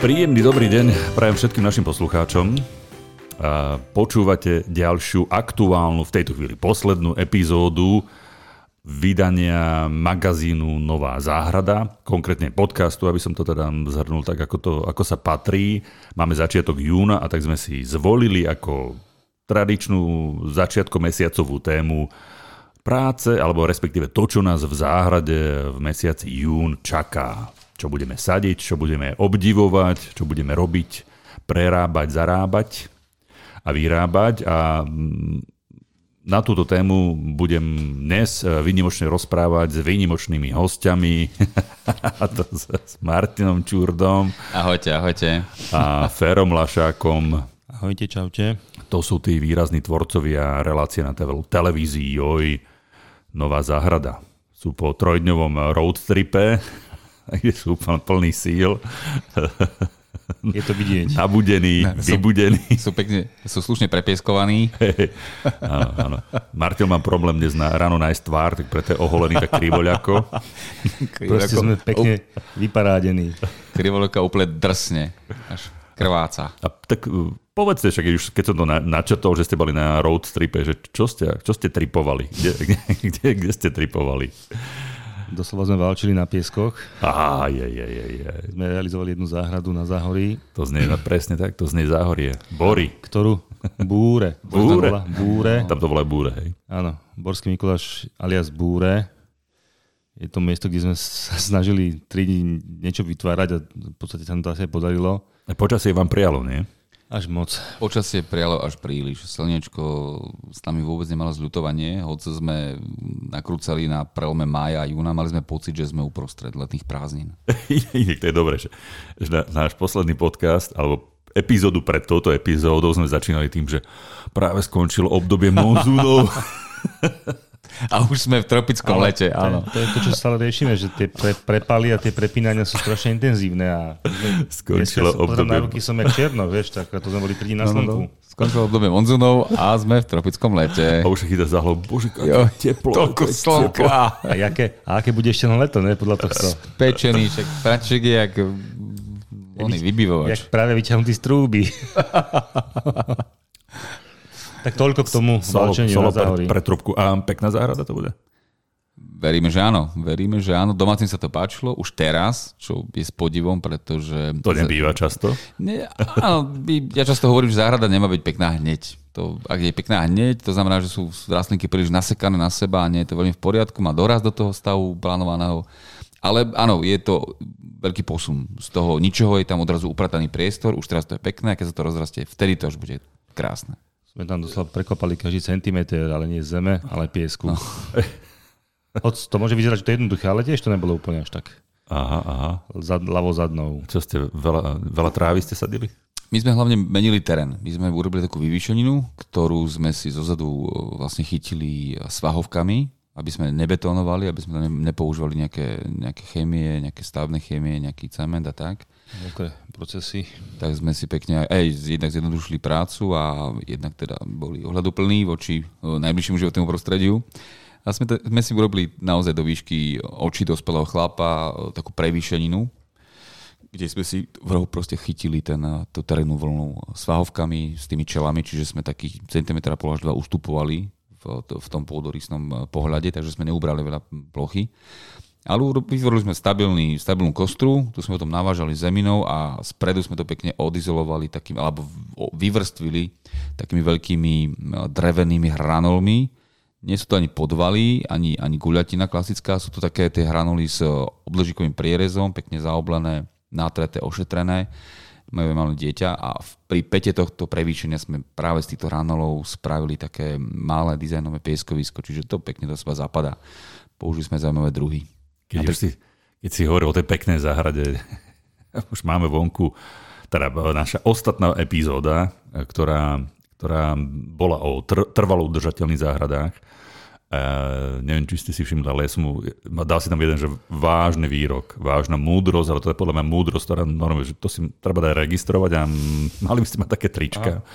Príjemný dobrý deň prajem všetkým našim poslucháčom. Počúvate ďalšiu aktuálnu, v tejto chvíli poslednú epizódu vydania magazínu Nová záhrada, konkrétne podcastu, aby som to teda zhrnul tak, ako, to, ako sa patrí. Máme začiatok júna a tak sme si zvolili ako tradičnú začiatko mesiacovú tému práce, alebo respektíve to, čo nás v záhrade v mesiaci jún čaká. Čo budeme sadiť, čo budeme obdivovať, čo budeme robiť, prerábať, zarábať a vyrábať. A na túto tému budem dnes eh, výnimočne rozprávať s výnimočnými hostiami, a to s Martinom Čurdom. Ahojte, ahojte. A Ferom Lašákom. Ahojte, čaute. To sú tí výrazní tvorcovia relácie na televízii Joj, Nová záhrada. Sú po trojdňovom road tripe, kde sú plný síl. Je to vidieť. Nabudený, ne, vybudený. Sú, pekne, sú slušne prepieskovaní. Hey, áno, áno. Martil má problém dnes na, ráno nájsť tvár, tak preto je oholený tak krivoľako. Proste sme pekne vyparádení. Krivoľaka úplne drsne. Až krváca. A tak uh, povedzte, však už keď som to načetol, že ste boli na road tripe, že čo ste, čo ste tripovali? Kde, kde, kde, kde ste tripovali? Doslova sme válčili na pieskoch. Á, je, je, je, je. Sme realizovali jednu záhradu na Záhorí. To znie presne tak, to znie Záhorie. Bory. Ktorú? Búre. Búre? Búre. Tam to volá Búre, hej. Áno, Borský Mikuláš alias Búre. Je to miesto, kde sme sa snažili 3 dní niečo vytvárať a v podstate sa nám to asi aj podarilo. A počasie vám prijalo, nie? Až moc. Počasie prijalo až príliš. Slnečko s nami vôbec nemalo zľutovanie, hoci sme nakrúcali na prelome mája a júna, mali sme pocit, že sme uprostred letných prázdnin. to je dobré, že, že náš posledný podcast, alebo epizódu pred touto epizódou sme začínali tým, že práve skončilo obdobie monzúnov. A už sme v tropickom Ale lete, áno. To, to je to, čo stále riešime, že tie pre, prepaly a tie prepínania sú strašne intenzívne. A Skončilo obdobie. Na ruky som jak černo, vieš, tak to sme boli 3 na slnku. No, no, no. Skončilo obdobie monzunov a sme v tropickom lete. A už sa chytá za hlavu, bože, jo, teplo. Toľko slnka. A, aké, a aké bude ešte na leto, ne, podľa tohto? Pečený, však praček je jak oný vybivovač. Jak práve vyťahnutý z trúby. Tak toľko k tomu solo, solo pre, pre trubku. A pekná záhrada to bude? Veríme, že áno. Veríme, že áno. Domácim sa to páčilo už teraz, čo je s podivom, pretože... To nebýva často? Nie, áno, ja často hovorím, že záhrada nemá byť pekná hneď. To, ak je pekná hneď, to znamená, že sú rastlinky príliš nasekané na seba a nie je to veľmi v poriadku, má doraz do toho stavu plánovaného. Ale áno, je to veľký posun. Z toho ničoho je tam odrazu uprataný priestor, už teraz to je pekné, keď sa to rozrastie, vtedy to už bude krásne. Sme tam doslova prekopali každý centimetr, ale nie zeme, ale piesku. No. Hoď to môže vyzerať, že to je jednoduché, ale tiež to nebolo úplne až tak. Aha, aha. Zad, ľavo zadnou. Čo ste, veľa, veľa trávy ste sadili? My sme hlavne menili terén. My sme urobili takú vyvýšeninu, ktorú sme si zozadu vlastne chytili svahovkami, aby sme nebetónovali, aby sme nepoužívali nejaké, nejaké chémie, nejaké stavebné chémie, nejaký cement a tak. Veľké procesy. Tak sme si pekne aj, aj jednak zjednodušili prácu a jednak teda boli ohľaduplní voči najbližšiemu životnému prostrediu. A sme, sme si urobili naozaj do výšky oči dospelého chlapa takú prevýšeninu, kde sme si vrhu proste chytili ten, tú terénnu vlnu svahovkami s tými čelami, čiže sme takých centimetra pol až dva ustupovali v, v tom pôdorysnom pohľade, takže sme neubrali veľa plochy. Ale vytvorili sme stabilný, stabilnú kostru, tu sme potom navážali zeminou a spredu sme to pekne odizolovali takým, alebo vyvrstvili takými veľkými drevenými hranolmi. Nie sú to ani podvaly, ani, ani guľatina klasická, sú to také tie hranuly s obložikovým prierezom, pekne zaoblené, natreté, ošetrené. Majú malé dieťa a pri pete tohto prevýšenia sme práve z týchto hranolov spravili také malé dizajnové pieskovisko, čiže to pekne do seba zapadá. Použili sme zaujímavé druhy. Keď, už si, keď si hovoril o tej peknej záhrade, už máme vonku, teda naša ostatná epizóda, ktorá, ktorá bola o tr- trvalo udržateľných záhradách. E, neviem, či ste si všimli, ale ja som dal si tam jeden, že vážny výrok, vážna múdrosť, ale to je podľa mňa múdrosť, ktorá normálne, že to si treba dať registrovať a mali by ste mať také trička. Aha.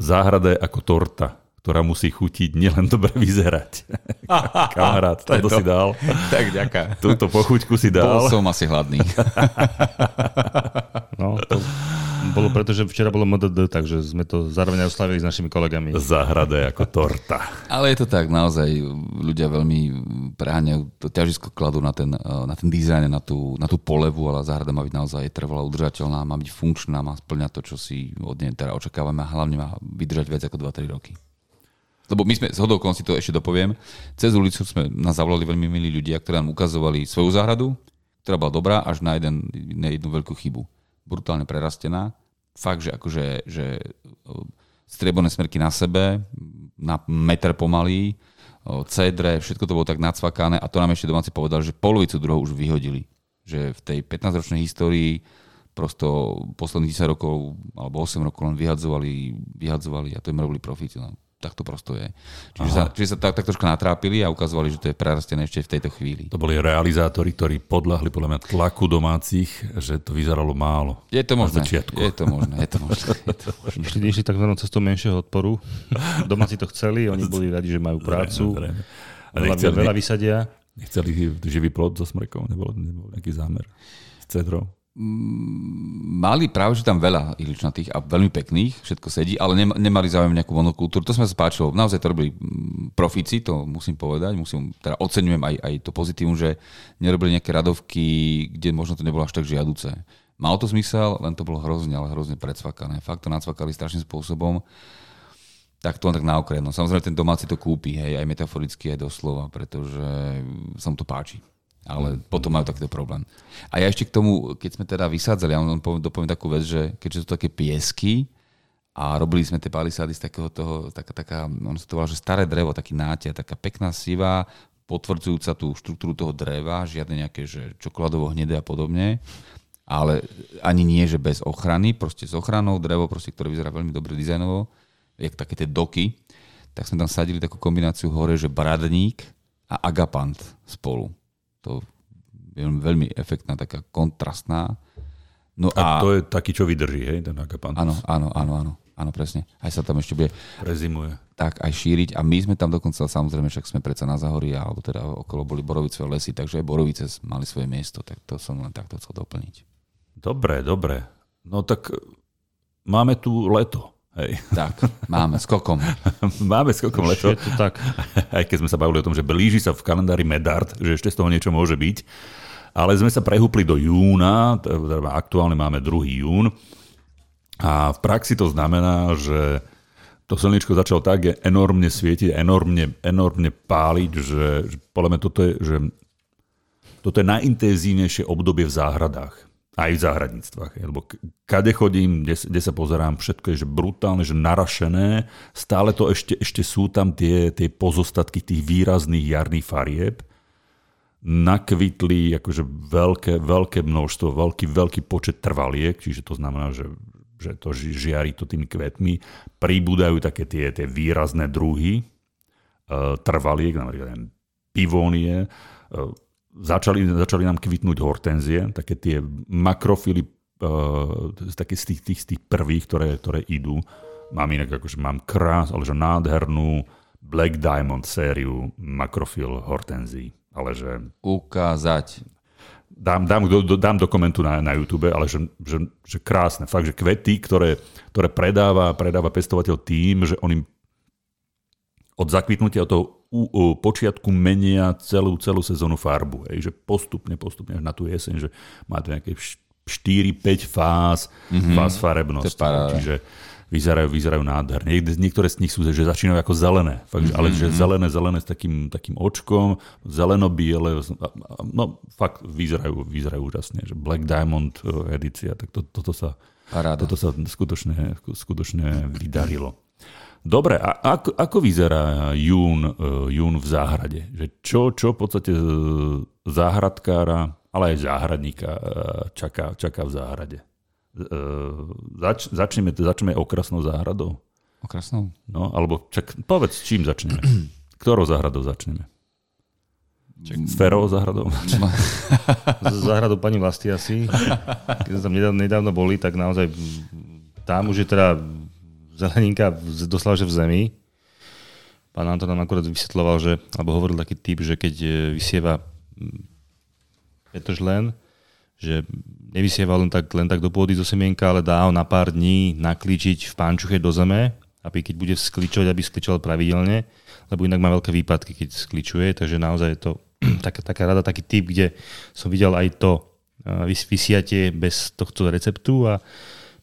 Záhrada je ako torta ktorá musí chutiť nielen dobre vyzerať. Kamarát, to, to si dal. Tak ďaká. Túto pochuťku si dal. Bol som asi hladný. No, to bolo preto, že včera bolo MDD, takže sme to zároveň oslavili s našimi kolegami. Záhrada je ako torta. Ale je to tak, naozaj ľudia veľmi preháňajú to ťažisko kladú na ten, na ten dizajn, na tú, na tú polevu, ale záhrada má byť naozaj trvalá, udržateľná, má byť funkčná, má splňať to, čo si od nej teda očakávame a hlavne má vydržať viac ako 2-3 roky. Lebo my sme, z hodou si to ešte dopoviem, cez ulicu sme nás zavolali veľmi milí ľudia, ktorí nám ukazovali svoju záhradu, ktorá bola dobrá, až na, jeden, na jednu veľkú chybu. Brutálne prerastená. Fakt, že akože že strieborné smerky na sebe, na meter pomalý, cedre, všetko to bolo tak nacvakané a to nám ešte domáci povedali, že polovicu druhov už vyhodili. Že v tej 15-ročnej histórii prosto posledných 10 rokov alebo 8 rokov len vyhadzovali, vyhadzovali a to im robili profity. No tak to prosto je. Čiže sa, čiže sa tak, tak trošku natrápili a ukazovali, že to je prerastené ešte v tejto chvíli. To boli realizátori, ktorí podľahli podľa mňa tlaku domácich, že to vyzeralo málo. Je to možné. Je to možné. Je to možné. Je to možné. Išli, išli takzvanou cestou menšieho odporu. Domáci to chceli, oni boli radi, že majú prácu. A nechceli, veľa vysadia. Nechceli živý plod so smrekou, nebol, nebol nejaký zámer s cedrou mali práve, že tam veľa ihličnatých a veľmi pekných, všetko sedí, ale nemali záujem nejakú monokultúru. To sme sa spáčilo. Naozaj to robili mm, profíci, to musím povedať. Musím, teda oceňujem aj, aj to pozitívum, že nerobili nejaké radovky, kde možno to nebolo až tak žiaduce. Malo to zmysel, len to bolo hrozne, ale hrozne predsvakané. Fakt to nacvakali strašným spôsobom. Tak to len tak na okraj. No, samozrejme, ten domáci to kúpi, hej, aj metaforicky, aj doslova, pretože sa mu to páči ale potom majú takýto problém. A ja ešte k tomu, keď sme teda vysádzali, ja vám dopoviem takú vec, že keďže sú také piesky a robili sme tie palisády z takého toho, taká, taká, on sa to volá, že staré drevo, taký nátia, taká pekná sivá, potvrdzujúca tú štruktúru toho dreva, žiadne nejaké, že čokoládovo hnedé a podobne, ale ani nie, že bez ochrany, proste s ochranou drevo, proste, ktoré vyzerá veľmi dobre dizajnovo, jak také tie doky, tak sme tam sadili takú kombináciu hore, že bradník a agapant spolu to je veľmi efektná, taká kontrastná. No a, a to je taký, čo vydrží, hej, ten agapantus. Áno, áno, áno, áno. Áno, presne. Aj sa tam ešte bude... Prezimuje. Tak, aj šíriť. A my sme tam dokonca, samozrejme, však sme predsa na Zahorí, alebo teda okolo boli Borovicové lesy, takže aj Borovice mali svoje miesto, tak to som len takto chcel doplniť. Dobre, dobre. No tak máme tu leto. Hej. Tak, máme skokom. máme skokom leto. Je to tak. Aj keď sme sa bavili o tom, že blíži sa v kalendári Medard, že ešte z toho niečo môže byť. Ale sme sa prehúpli do júna, teda aktuálne máme 2. jún. A v praxi to znamená, že to slnečko začalo tak enormne svietiť, enormne, enormne páliť, že, že podľa mňa toto je, že toto je najintenzívnejšie obdobie v záhradách aj v záhradníctvách. Lebo kade chodím, kde, kde sa pozerám, všetko je že brutálne, že narašené. Stále to ešte, ešte sú tam tie, tie pozostatky tých výrazných jarných farieb. Nakvitli akože veľké, veľké množstvo, veľký, veľký počet trvaliek, čiže to znamená, že, že to žiari to tými kvetmi. Pribúdajú také tie, tie výrazné druhy uh, trvaliek, napríklad pivónie, uh, začali, začali nám kvitnúť hortenzie, také tie makrofily, uh, také z tých, tých, z tých prvých, ktoré, ktoré idú. Mám inak akože mám krás, ale že nádhernú Black Diamond sériu makrofil hortenzí. Ale že... Ukázať. Dám, dám, do, dám do komentu na, na YouTube, ale že, že, že krásne. Fakt, že kvety, ktoré, ktoré predáva, predáva pestovateľ tým, že on im od zakvitnutia toho u, u počiatku menia celú, celú sezónu farbu. Hej, že postupne, postupne až na tú jeseň, že máte nejaké 4-5 fáz, mm-hmm. fáz farebnosti. Čiže vyzerajú, vyzerajú nádherne. Niektoré z nich sú, že začínajú ako zelené. Fakt, mm-hmm. Ale že mhm. zelené, zelené s takým, takým očkom, zeleno-biele, no fakt vyzerajú, vyzerajú úžasne. Že Black Diamond eh, edícia, tak to, toto sa, toto sa skutočne, skutočne vydarilo. Dobre, a ako, ako vyzerá jún, e, jún v záhrade? Že čo, čo v podstate e, záhradkára, ale aj záhradníka e, čaká, čaká v záhrade? Zač, začneme, začneme okrasnou záhradou? Okrasnou? No, alebo čak, povedz, čím začneme? Ktorou záhradou začneme? S Ferovou záhradou? záhradou pani Vlasti asi. Keď sme tam nedávno, nedávno boli, tak naozaj tam už je teda zeleninka doslova, že v zemi. pán Anton nám akurát vysvetloval, že, alebo hovoril taký typ, že keď e, vysieva Petržlen, že nevysieva len tak, len tak do pôdy zo semienka, ale dá ho na pár dní naklíčiť v pánčuche do zeme, aby keď bude skličovať, aby skličoval pravidelne, lebo inak má veľké výpadky, keď skličuje, takže naozaj je to taká, taká rada, taký typ, kde som videl aj to vysiatie bez tohto receptu a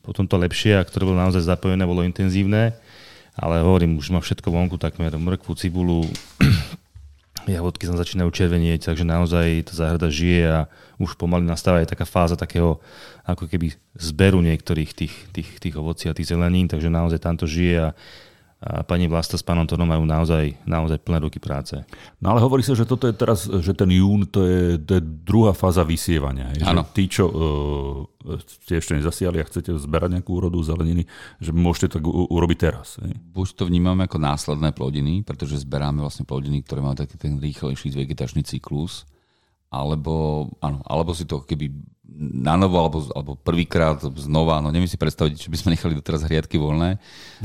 potom to lepšie, a ktoré bolo naozaj zapojené, bolo intenzívne. Ale hovorím, už má všetko vonku, takmer mrkvu, cibulu, jahodky sa začínajú červenieť, takže naozaj tá záhrada žije a už pomaly nastáva aj taká fáza takého ako keby zberu niektorých tých, tých, tých ovocí a tých zelenín, takže naozaj tam to žije a a pani Vlasta s pánom Tonom majú naozaj, naozaj plné ruky práce. No ale hovorí sa, že toto je teraz, že ten jún to je, to je druhá fáza vysievania. Áno. Tí, čo uh, ste ešte nezasiali a chcete zberať nejakú úrodu zeleniny, že môžete tak u- urobiť teraz. Hej? Buď to vnímame ako následné plodiny, pretože zberáme vlastne plodiny, ktoré majú taký ten rýchlejší vegetačný cyklus, alebo, áno, alebo si to keby na novo, alebo, alebo prvýkrát znova, no neviem si predstaviť, že by sme nechali doteraz hriadky voľné.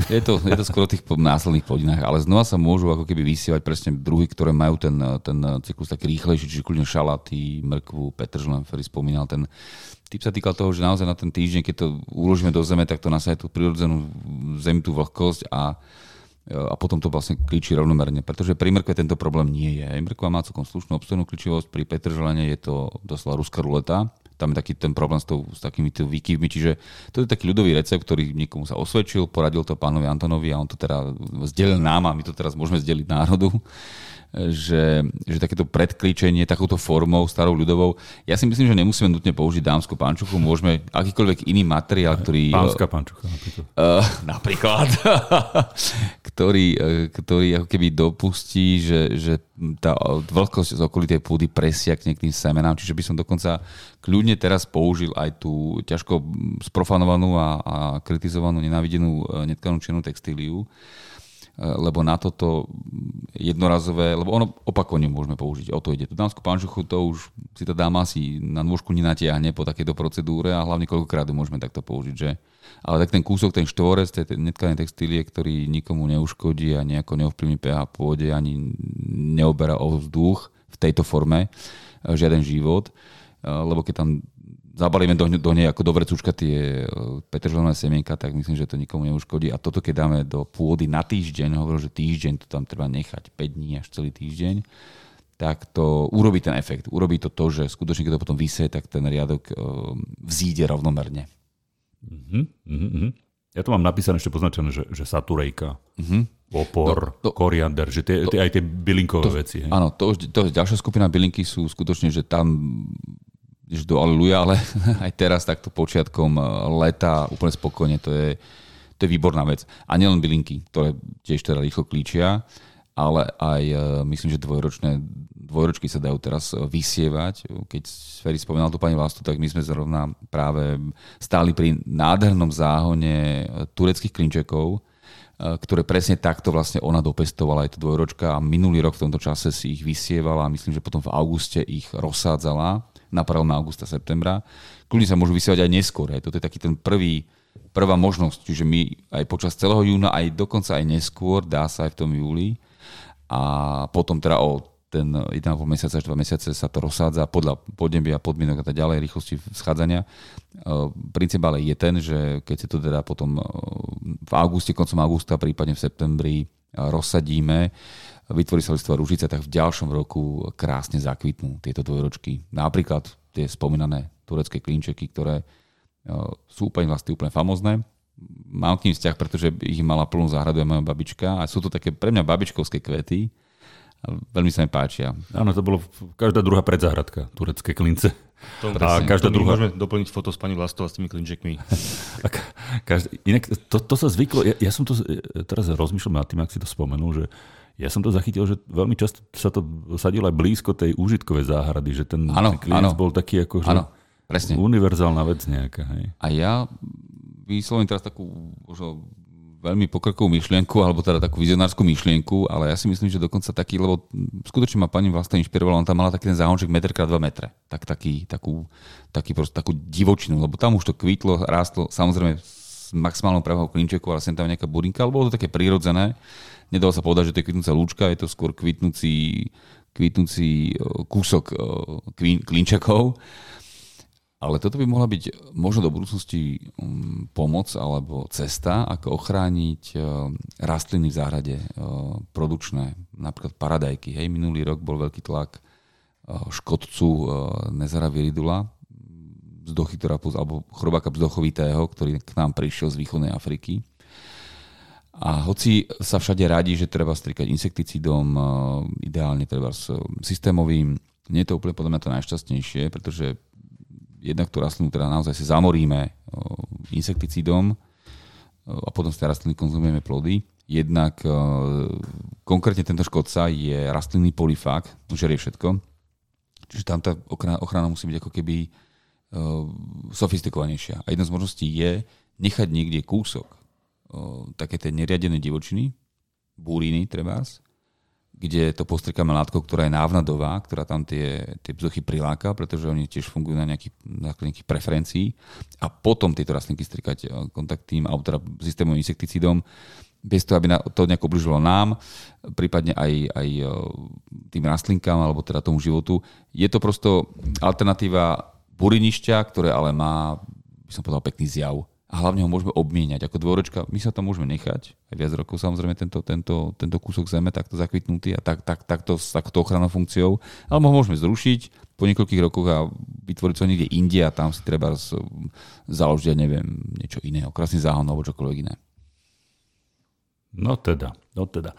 Je to, je to skoro tých následných plodinách, ale znova sa môžu ako keby vysievať presne druhy, ktoré majú ten, ten cyklus taký rýchlejší, čiže kľudne šalaty, mrkvu, petržlen, ktorý spomínal, ten typ sa týkal toho, že naozaj na ten týždeň, keď to uložíme do zeme, tak to nasaje tú prirodzenú zemi, vlhkosť a a potom to vlastne klíči rovnomerne, pretože pri mrkve tento problém nie je. Mrkva má celkom slušnú obstojnú klíčivosť, pri petrželene je to doslova ruská ruleta, tam je taký ten problém s, tou, s takými výkyvmi, čiže to je taký ľudový recept, ktorý niekomu sa osvedčil, poradil to pánovi Antonovi a on to teda zdelil nám a my to teraz môžeme zdeliť národu že, že takéto predklíčenie takouto formou, starou ľudovou, ja si myslím, že nemusíme nutne použiť dámsku pančuchu, môžeme akýkoľvek iný materiál, ktorý... Pánska pančucha napríklad. Uh, napríklad. ktorý, uh, ktorý ako keby dopustí, že, že tá vlhkosť z okolitej pôdy presiakne k tým semenám, čiže by som dokonca kľudne teraz použil aj tú ťažko sprofanovanú a, a kritizovanú, nenávidenú e, netkanú čiernu textíliu, lebo na toto jednorazové, lebo ono opakovane môžeme použiť, o to ide. Tú dámskú panžuchu, to už si tá dáma si na nôžku nenatiahne po takejto procedúre a hlavne koľkokrát môžeme takto použiť, že? Ale tak ten kúsok, ten štvorec, tej netkanej textílie, ktorý nikomu neuškodí a nejako neovplyvní pH pôde, ani neoberá o vzduch v tejto forme žiaden život, lebo keď tam zabalíme do, do nej ako dobre cúčka tie e, petržlené semienka, tak myslím, že to nikomu neuškodí. A toto, keď dáme do pôdy na týždeň, hovoril, že týždeň to tam treba nechať 5 dní až celý týždeň, tak to urobí ten efekt. Urobí to to, že skutočne, keď to potom vysie, tak ten riadok uh, vzíde rovnomerne. Uh-huh, uh-huh. Ja to mám napísané ešte poznačené, že, že saturejka, uh-huh. opor, no, to, koriander, že tie, tie, aj tie bylinkové to, veci. Hej? Áno, to, to, ďalšia skupina bylinky sú skutočne, že tam že do aleluja, ale aj teraz takto počiatkom eh, leta úplne spokojne, to je, to je výborná vec. A nielen bylinky, ktoré tiež teda rýchlo klíčia, ale aj eh, myslím, že dvojročné, dvojročky sa dajú teraz eh, vysievať. Keď Sferi spomínal tu pani Vlastu, tak my sme zrovna práve stáli pri nádhernom záhone tureckých klinčekov, ktoré presne takto vlastne ona dopestovala, aj to dvojročka a minulý rok v tomto čase si ich vysievala a myslím, že potom v auguste ich rozsádzala na prvom augusta, septembra. Kľudne sa môžu vysielať aj neskôr. Aj toto je taký ten prvý, prvá možnosť. Čiže my aj počas celého júna, aj dokonca aj neskôr, dá sa aj v tom júli. A potom teda o ten 1,5 mesiaca až 2 mesiace sa to rozsádza podľa podnebia, podmienok a tak ďalej, rýchlosti schádzania. E, princíp ale je ten, že keď sa to teda potom e, v auguste, koncom augusta, prípadne v septembri e, rozsadíme, vytvorí sa listová rúžica, tak v ďalšom roku krásne zakvitnú tieto dvojročky. Napríklad tie spomínané turecké klinčeky, ktoré e, sú úplne vlastne úplne famozné. Mám k ním vzťah, pretože ich mala plnú záhradu aj moja babička a sú to také pre mňa babičkovské kvety. Veľmi sa mi páčia. Áno, to bolo každá druhá predzáhradka, turecké klince. To, a každá to druhá... Môžeme doplniť foto s pani Vlastová s tými klinčekmi. každý, inak to, to sa zvyklo, ja, ja som to teraz rozmýšľal nad tým, ak si to spomenul, že ja som to zachytil, že veľmi často sa to sadilo aj blízko tej úžitkovej záhrady, že ten, ano, ten klinec bol taký ako že presne. univerzálna vec nejaká. Hej. A ja vyslovím teraz takú možno veľmi pokrkovú myšlienku, alebo teda takú vizionárskú myšlienku, ale ja si myslím, že dokonca taký, lebo skutočne ma pani vlastne inšpirovala, on tam mala taký ten záhonček meter krát 2 metre. Tak, taký, takú, taký proste, takú divočinu, lebo tam už to kvítlo, rástlo, samozrejme s maximálnou pravou klinčekou, ale sem tam nejaká burinka, ale bolo to také prírodzené nedalo sa povedať, že to je kvitnúca lúčka, je to skôr kvitnúci, kvitnúci uh, kúsok uh, kvin, klinčakov. Ale toto by mohla byť možno do budúcnosti um, pomoc alebo cesta, ako ochrániť uh, rastliny v záhrade, produkčné, napríklad paradajky. Hej, minulý rok bol veľký tlak škodcu Nezara viridula, vzduchytorapus alebo chrobáka vzduchovitého, ktorý k nám prišiel z východnej Afriky. A hoci sa všade radí, že treba strikať insekticídom, uh, ideálne treba s systémovým, nie je to úplne podľa mňa to najšťastnejšie, pretože jednak tú rastlinu teda naozaj si zamoríme insekticídom a potom z tej rastliny konzumujeme plody. Jednak konkrétne tento škodca je rastlinný polifák, žerie všetko. Čiže tam tá ochrana musí byť ako keby sofistikovanejšia. A jedna z možností je nechať niekde kúsok také tej neriadenej divočiny, búriny trebárs, kde to postrikáme látkou, ktorá je návnadová, ktorá tam tie, tie bzuchy priláka, pretože oni tiež fungujú na nejakých, na nejakých preferencií a potom tieto rastlinky strikať kontaktným alebo teda systémovým insekticídom, bez toho, aby to nejako obližovalo nám, prípadne aj, aj tým rastlinkám alebo teda tomu životu. Je to prosto alternatíva burinišťa, ktoré ale má, by som povedal, pekný zjav a hlavne ho môžeme obmieniať. Ako dvoročka, my sa to môžeme nechať aj viac rokov, samozrejme tento, tento, tento kúsok zeme takto zakvitnutý a tak, tak, takto, takto ochrannou funkciou, alebo ho môžeme zrušiť po niekoľkých rokoch a vytvoriť sa niekde inde a tam si treba založiť, neviem, niečo iné, krásny záhon alebo čokoľvek iné. No teda, no teda.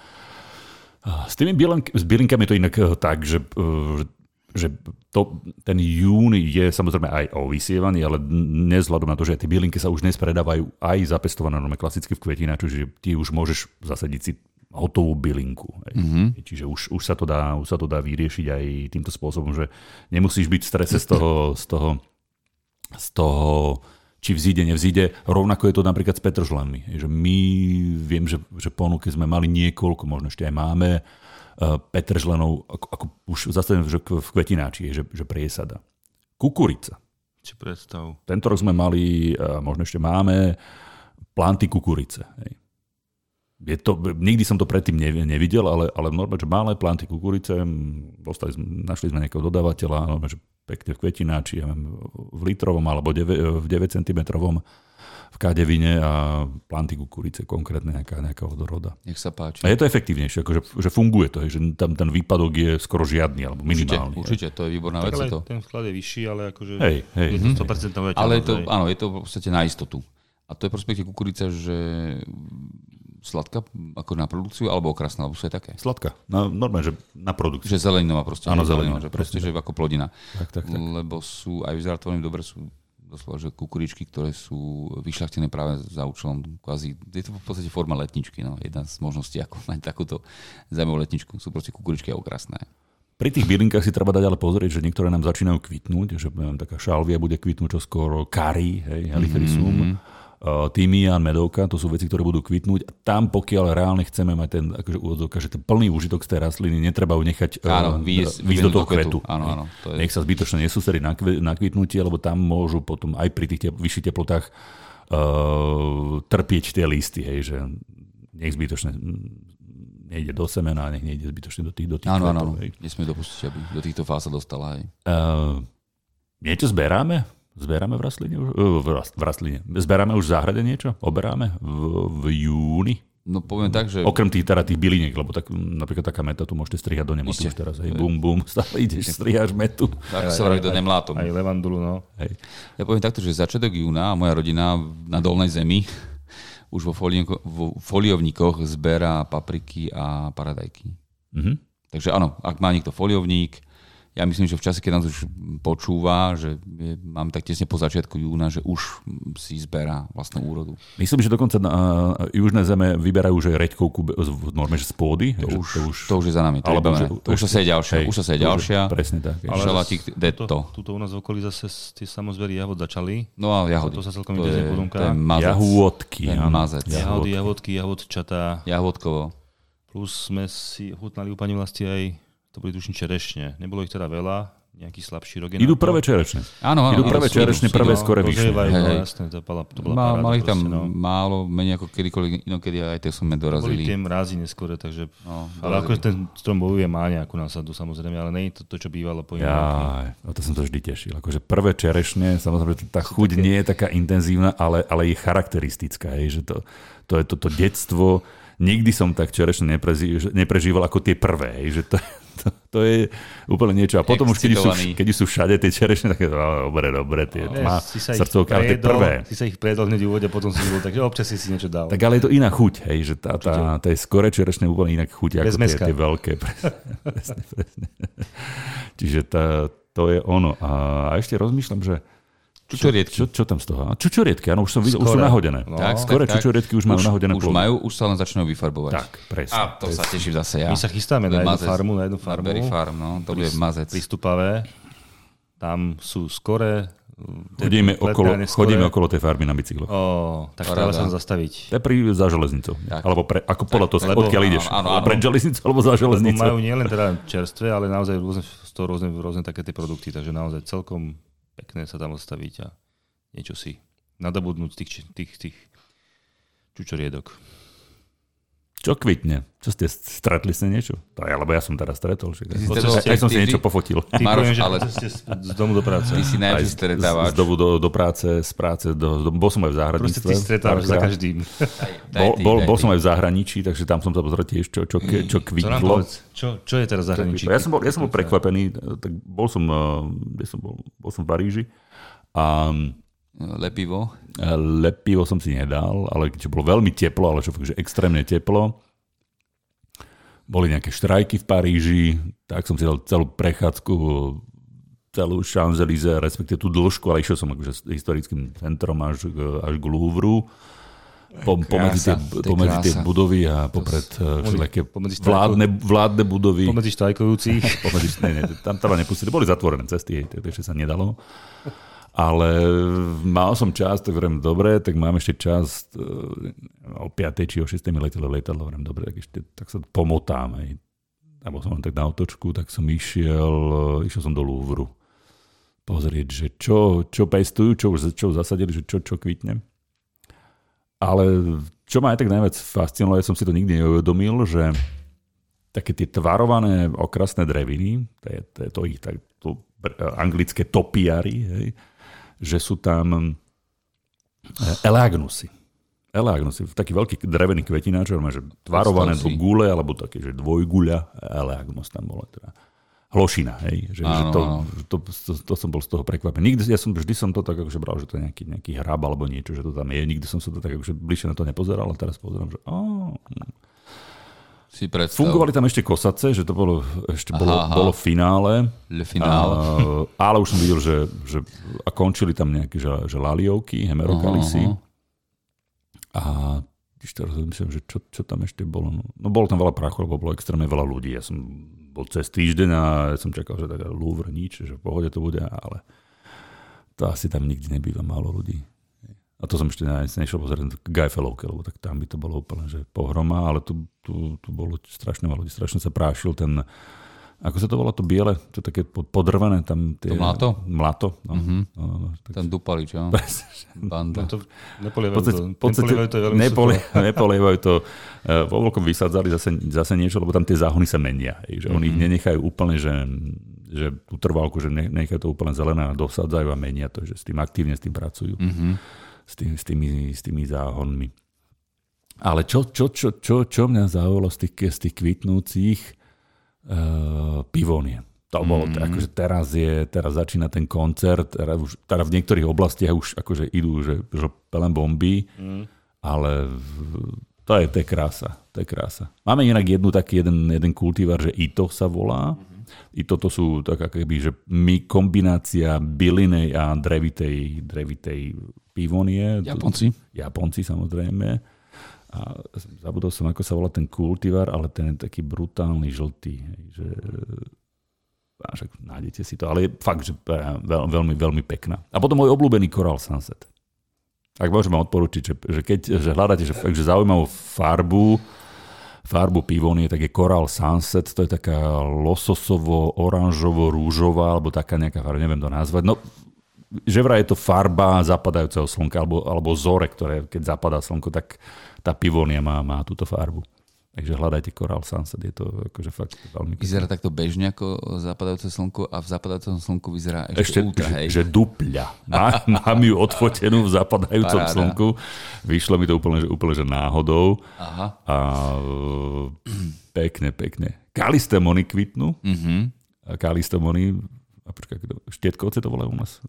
S tými bylinkami je to inak eh, tak, že eh, že to, ten jún je samozrejme aj ovysievaný, ale dnes vzhľadom na to, že tie bylinky sa už dnes predávajú aj zapestované normálne klasicky v kvetinách, čiže ty už môžeš zasadiť si hotovú bylinku. Mm-hmm. Čiže už, už, sa to dá, už sa to dá vyriešiť aj týmto spôsobom, že nemusíš byť v strese z toho, z toho, z toho či vzíde, nevzíde. Rovnako je to napríklad s petržlenmi. Že my viem, že, že ponuky sme mali niekoľko, možno ešte aj máme, Eh, petržlenou, ako, ako už zase že v kvetináči, že, že priesada. Kukurica. Či predstav. Tento rok sme mali, možno ešte máme, planty kukurice. Hej. Je to, nikdy som to predtým nevidel, ale, ale normálne, že malé planty kukurice, dostali sme, našli sme nejakého dodávateľa, normálne, že pekne v kvetináči, ja viem, v litrovom alebo 9, v 9 cm v kadevine a planty kukurice konkrétne nejaká, nejaká odroda. Nech sa páči. A je to efektívnejšie, akože, že funguje to, že tam ten výpadok je skoro žiadny alebo minimálny. Určite, určite to je výborná vec. To. Ten vklad je vyšší, ale akože hej, hej, je to 100% hej. Ale je to, áno, je to v podstate na istotu. A to je prospekte kukurica, že sladká ako na produkciu, alebo okrasná, alebo sú aj také? Sladká, no, normálne, že na produkciu. Že zeleninová proste. Áno, zeleninová. Že proste, že ako plodina. Tak, tak, tak. Lebo sú aj vyzerá dobre, sú doslova, že kukuričky, ktoré sú vyšľachtené práve za účelom kvázi, je to v podstate forma letničky, no, jedna z možností, ako mať takúto zaujímavú letničku. Sú proste kukuričky a okrasné. Pri tých bylinkách si treba dať ale pozrieť, že niektoré nám začínajú kvitnúť, že neviem, taká šalvia bude kvitnúť čo skoro, kari, hej, helichrysum. Mm-hmm Eh, tymián, medovka, to sú veci, ktoré budú kvitnúť. A tam, pokiaľ reálne chceme mať ten, akože úvodzovka, že ten plný užitok z tej rastliny, netreba ju nechať eh, áno, výjsť, výjsť do toho kvetu. Áno, áno, to je... Nech sa zbytočne nesústrediť na, na kvitnutie, lebo tam môžu potom aj pri tých te- vyšších teplotách uh, trpieť tie listy, hej, že nech zbytočne nejde do semena, nech nejde zbytočne do tých, do tých áno, kvetov. Áno, nesmie dopustiť, aby do týchto fáz sa dostala. Hej. Uh, niečo zberáme? Zberáme v rastline? V, v rastline. Zberáme už v záhrade niečo? Oberáme v, v júni? No poviem tak, že... Okrem tých, teda tých byliniek, lebo tak, napríklad taká meta tu môžete strihať do nemoty už teraz. Hej, bum, bum, stále ideš, striháš metu. Tak sa vraví do nemlátom. Aj levandulu, no. Hej. Ja poviem takto, že začiatok júna a moja rodina na dolnej zemi už vo, vo foliovníkoch zberá papriky a paradajky. Mm-hmm. Takže áno, ak má niekto foliovník, ja myslím, že v čase, keď nás už počúva, že je, mám tak tesne po začiatku júna, že už si zberá vlastnú úrodu. Myslím, že dokonca na uh, južné zeme vyberajú že reďkovku v norme, že z pôdy. To, že, už, to, už, to už je za nami. To, Alebo, že, to, už sa seje ďalšia. Hej, už sa seje ďalšia. Presne tak. Ale šalatík, tuto, tuto u nás v okolí zase tie samozvery jahod začali. No a jahody. To sa celkom to je, to je mazec. Jahôdky. mazec. Jahody, jahodky, jahodčatá. Jahodkovo. Plus sme si chutnali u pani vlasti aj to boli tuším čerešne. Nebolo ich teda veľa, nejaký slabší rok. Idú prvé čerešne. Áno, áno. Idú prvé čerešne, prvé skore vyššie. No jasné, to bola, to bola Má, paráda mali tam proste, no. málo, menej ako kedykoľvek inokedy aj tie sme Boli dorazili. tie mrázy neskôr, takže... No, ale ako dorazili. ten strom bojuje má nejakú násadu samozrejme, ale nie je to to, čo bývalo po inom. Ja, no to som to vždy tešil. Akože prvé čerešne, samozrejme, tá chuť nie je taká intenzívna, ale, ale je charakteristická. Hej, že to, to je toto detstvo. Nikdy som tak čerešne neprežíval, ako tie prvé. Že to, to, to je úplne niečo. A potom už, keď sú, keď sú všade tie čerešne, také, no, dobre, dobre, tie Nie, má si sa ich srdcovky, ale tie prejedol, prvé. Si sa ich predol hneď úvode, potom si bol, takže občas si si niečo dal. Tak ale je to iná chuť, hej, že tá, tá, tá je skore čerešne úplne inak chuť ako tie, tie veľké. Presne, presne. Čiže tá, to je ono. A ešte rozmýšľam, že Čučoriedky. čo, čo tam z toho? A Čučoriedky, áno, už, som videl, už sú nahodené. No. Tak, Skore tak, čučoriedky už majú nahodené Už plody. majú, už sa len začnú vyfarbovať. Tak, presne. A to sa teším zase ja. My sa chystáme To na jednu mazec. farmu, na jednu farmu. Marbury Farm, no, to bude mazec. Pristupavé. Tam sú skore. Chodíme okolo, chodíme okolo tej farmy na bicykloch. Tak Paráda. treba sa tam zastaviť. To je pri, za železnicou. Tak. Alebo pre, ako podľa toho, lebo- odkiaľ ideš. áno, áno. Pred železnicou alebo za Lebo železnicou. majú nielen teda čerstvé, ale naozaj rôzne, toho rôzne, rôzne také tie produkty, takže naozaj celkom pekné sa tam odstaviť a niečo si nadobudnúť z tých, tých, tých čučoriedok. Čo kvitne? Čo ste stretli ste niečo? To je, lebo ja som teraz stretol. Že... si Aj, stretol- aj som si niečo pofotil. Ty Maroš, ale- ste z, z domu do práce. Ty si Aj najlepší z, z domu do, do práce, z práce do, do, bol som aj v Proste záhradníctve. ty stretávaš za každým. Daj Bol, ty, bol, daj bol ty. som aj v zahraničí, takže tam som sa pozrel tiež, čo, čo, čo Čo kvitlo. Čo, čo je teraz zahraničí? Ja som bol, ja som bol prekvapený, tak bol som, eh, kde som bol, bol som v Paríži a Lepivo. eh, lepivo som si nedal, ale keďže bolo veľmi teplo, ale čo fakt, že extrémne teplo, boli nejaké štrajky v Paríži, tak som si dal celú prechádzku celú Champs-Élysées, respektíve tú dĺžku, ale išiel som akože historickým centrom až, k- až k Louvru. Po, pomedzi, tie, pomedzi tie budovy a popred eh, všelijaké vládne, vládne budovy. Pomedzi štajkujúcich. Pomedzi, ne, ne, tam tam nepustili. Boli zatvorené cesty, takže sa nedalo. Ale mal som čas, tak hovorím, dobre, tak mám ešte čas e, o 5. či o 6. mi letelo lietadlo, hovorím, dobre, tak ešte tak sa pomotám. Hej. A bol som len tak na otočku, tak som išiel, e, išiel som do Louvru pozrieť, že čo, čo pestujú, čo čo zasadili, že čo, čo kvitne. Ale čo ma aj tak najviac fascinovalo, ja som si to nikdy neuvedomil, že také tie tvarované okrasné dreviny, to je to, je to ich tak, to br- anglické topiary, hej, že sú tam eh, elágnusy. Elágnusy, taký veľký drevený kvetináč, že tvarované do gule, alebo také, že dvojguľa, elágnus tam bolo teda. Hlošina, hej, že, že Áno, to, áno. že to, to, to, som bol z toho prekvapený. Nikdy, ja som, vždy som to tak akože bral, že to je nejaký, nejaký hrab alebo niečo, že to tam je. Nikdy som sa to tak akože bližšie na to nepozeral, ale teraz pozerám, že oh, Si predstav. Fungovali tam ešte kosace, že to bolo, ešte bolo, Aha, aha. bolo finále. Le finál. A, ale už som videl, že, že a končili tam nejaké že, že laliovky, hemerokalisy. Aha, A teraz myslím, že čo, čo tam ešte bolo. No, no bolo tam veľa prachu, lebo bolo extrémne veľa ľudí. Ja som bol cez týždeň a ja som čakal, že tak Louvre nič, že v pohode to bude, ale to asi tam nikdy nebýva málo ľudí. A to som ešte ne- nešiel pozrieť k Gajfelovke, lebo tak tam by to bolo úplne že pohroma, ale tu, tu, tu bolo strašne veľa ľudí. Strašne sa prášil ten, ako sa to volá, to biele, to také pod- podrvené tam. Tie, To mlato? Mlato, no. Mhm. no, no tak, Ten dupalič, jo? Banda. No to nepolievajú podstate, to, podstate nepolievajú to veľmi nepoli, sucho. nepolievajú to. Eh, Vo veľkom vysadzali zase, zase niečo, lebo tam tie záhony sa menia. Že Mhm. Oni ich nenechajú úplne, že, že tú trvalku, že ne- nechajú to úplne zelené a dosadzajú a menia to, že s tým aktívne s tým pracujú. Mhm. S, tým, s, tými, s tými záhonmi. Ale čo, čo, čo, čo, čo mňa zaujalo z tých, z tých kvitnúcich uh, pivónie. To bolo, mm. akože teraz je, teraz začína ten koncert, teraz, už, teraz v niektorých oblastiach už akože idú, že, že pelem bomby, mm. ale v- to je, to je krása, to je krása. Máme inak jednu taký jeden, jeden kultivar, že Ito sa volá. Mm-hmm. Ito to sú tak akoby, že my kombinácia bylinej a drevitej, drevitej pivonie. Japonci? Japonci samozrejme. A zabudol som, ako sa volá ten kultivar, ale ten je taký brutálny žltý. Že, a však nájdete si to, ale je fakt, že veľ, veľmi, veľmi pekná. A potom môj obľúbený Coral Sunset. Ak môžem vám odporučiť, že, že keď že hľadáte že, že zaujímavú farbu, farbu pivónie, tak je Coral Sunset, to je taká lososovo, oranžovo, rúžová, alebo taká nejaká farba, neviem to nazvať. No, že vraj je to farba zapadajúceho slnka, alebo, alebo zore, ktoré keď zapadá slnko, tak tá pivónia má, má túto farbu. Takže hľadajte Coral Sunset, je to akože fakt veľmi... Vyzerá takto bežne ako zapadajúce slnko a v zapadajúcom slnku vyzerá ešte, ešte ultra, hej. Že, že dupľa. Má, mám ju odfotenú v zapadajúcom Paráda. slnku. Vyšlo mi to úplne, že, úplne že náhodou. Aha. A pekne, pekne. Kalistemony kvitnú. Mm-hmm. Kalistemony, a počkaj, štietkovce to volajú u nás.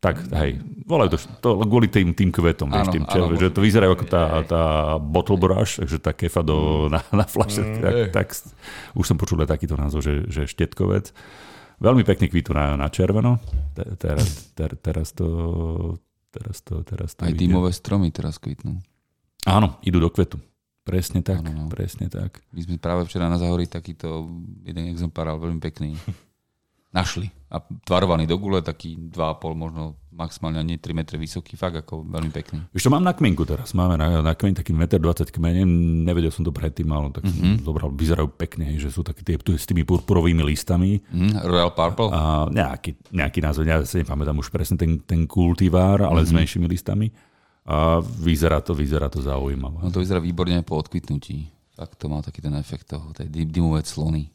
Tak, hej, volajú to, to kvôli tým, tým kvetom, vieš, tým, čo, áno, že to vyzerá ako tá, tá bottle brush, že tá kefa do, mm. na, na flaše, mm, tak, tak, už som počul aj takýto názov, že, že štietkovec. Veľmi pekne kvítú na, na červeno, teraz, ter, teraz to, teraz to, teraz to Aj dýmové stromy teraz kvítnu. Áno, idú do kvetu. Presne tak, ano, no. presne tak. My sme práve včera na Zahori takýto jeden exemplár, veľmi pekný. našli. A tvarovaný do gule, taký 2,5, možno maximálne nie 3 metre vysoký, fakt ako veľmi pekný. Víš, to mám na kmienku teraz. Máme na, na kmien taký 1,20 m kmene, nevedel som to predtým, ale tak mm-hmm. zobral, vyzerajú pekne, že sú také tie s tými purpurovými listami. Mm, Royal Purple? A nejaký, nejaký názov, ja si nepamätám už presne ten, ten kultivár, ale mm-hmm. s menšími listami. A vyzerá to, vyzerá to zaujímavé. No to vyzerá výborne po odkvitnutí. Fakt to má taký ten efekt toho, tej dymové clony.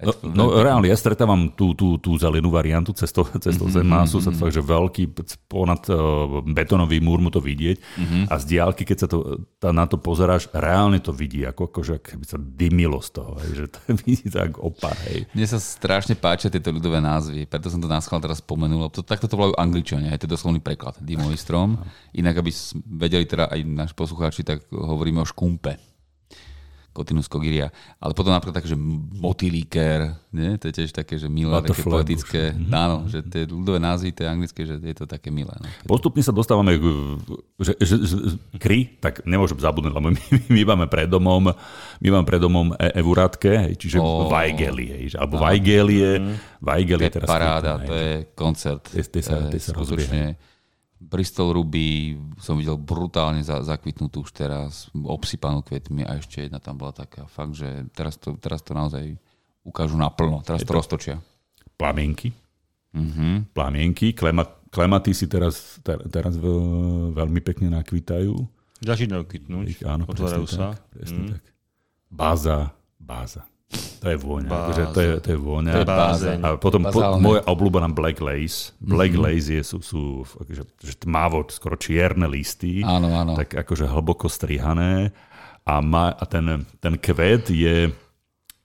No, no reálne, ja stretávam tú, tú, tú zelenú variantu cestou, cestou mm-hmm, zem sú sa fakt, že veľký, ponad uh, betónový múr mu to vidieť mm-hmm. a z diálky, keď sa to, tá, na to pozeráš, reálne to vidí, ako, akože keby sa dymilo z toho, hej, že to vidí tak opar. Hej. Mne sa strašne páčia tieto ľudové názvy, preto som to na schvál teraz spomenul. To, takto to volajú angličania, je to doslovný preklad, dymový strom. Inak, aby vedeli teda aj náš poslucháči, tak hovoríme o škumpe. Cotinus cogiria. Ale potom napríklad také, že motylíker, nie? to je tiež také, že milé, také poetické. Mm-hmm. Áno, že tie ľudové názvy, tie anglické, že je to také milé. No. Postupne sa dostávame, že, že, že kry, tak nemôžem zabudnúť, lebo my, my máme pred domom, my máme pred domom e, evurátke, čiže oh. Vajgeli, alebo no. Vajgelie. Mm. Vajgelie je teraz paráda, to je koncert. Tie, tie sa, tie sa rozbiehajú Bristol Ruby som videl brutálne za, zakvitnutú už teraz, obsypanú kvetmi a ešte jedna tam bola taká fakt, že teraz to, teraz to naozaj ukážu naplno, teraz Je to, to roztočia. Plamienky. Mm-hmm. Plamienky, klema, klematy si teraz, ter, teraz veľmi pekne nakvitajú. Začínajú kvitnúť, áno, presne sa. Tak, presne mm. tak. Báza, báza. To je vôňa. Akože to, je, to je vôňa. To je bázeň. A potom po, moja obľúbená Black Lace. Black mm-hmm. Lace je, sú, sú akože, že tmavo, skoro čierne listy. Áno, áno. Tak akože hlboko strihané. A, má, a ten, ten kvet je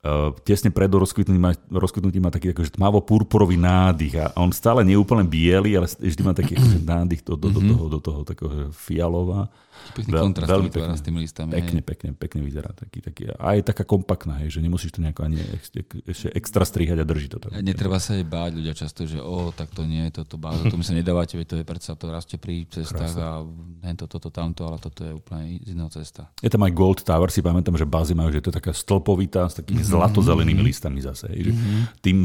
uh, tesne pred rozkvitnutím má, rozkvitnutím má taký akože tmavo-purpurový nádych a on stále nie je úplne biely, ale vždy má taký akože nádych do, do, do, mhm. toho, do toho takého fialová. Pekný Veľ, kontrast veľmi pekne, s tými listami. Pekne, hej. pekne, pekne vyzerá. Taký, taký, a je taká kompaktná, hej, že nemusíš to nejako ani ešte extra strihať a drží to. Tak, Netreba sa aj báť ľudia často, že o, tak to nie, toto báza, to mi sa nedávate, to je predsa, to rastie pri cestách Krásne. a hento, toto, tamto, ale toto je úplne iného cesta. Je tam aj Gold Tower, si pamätám, že bázy majú, že to je taká stĺpovitá s takými mm-hmm. zlatozelenými listami zase. Hej, že mm-hmm. Tým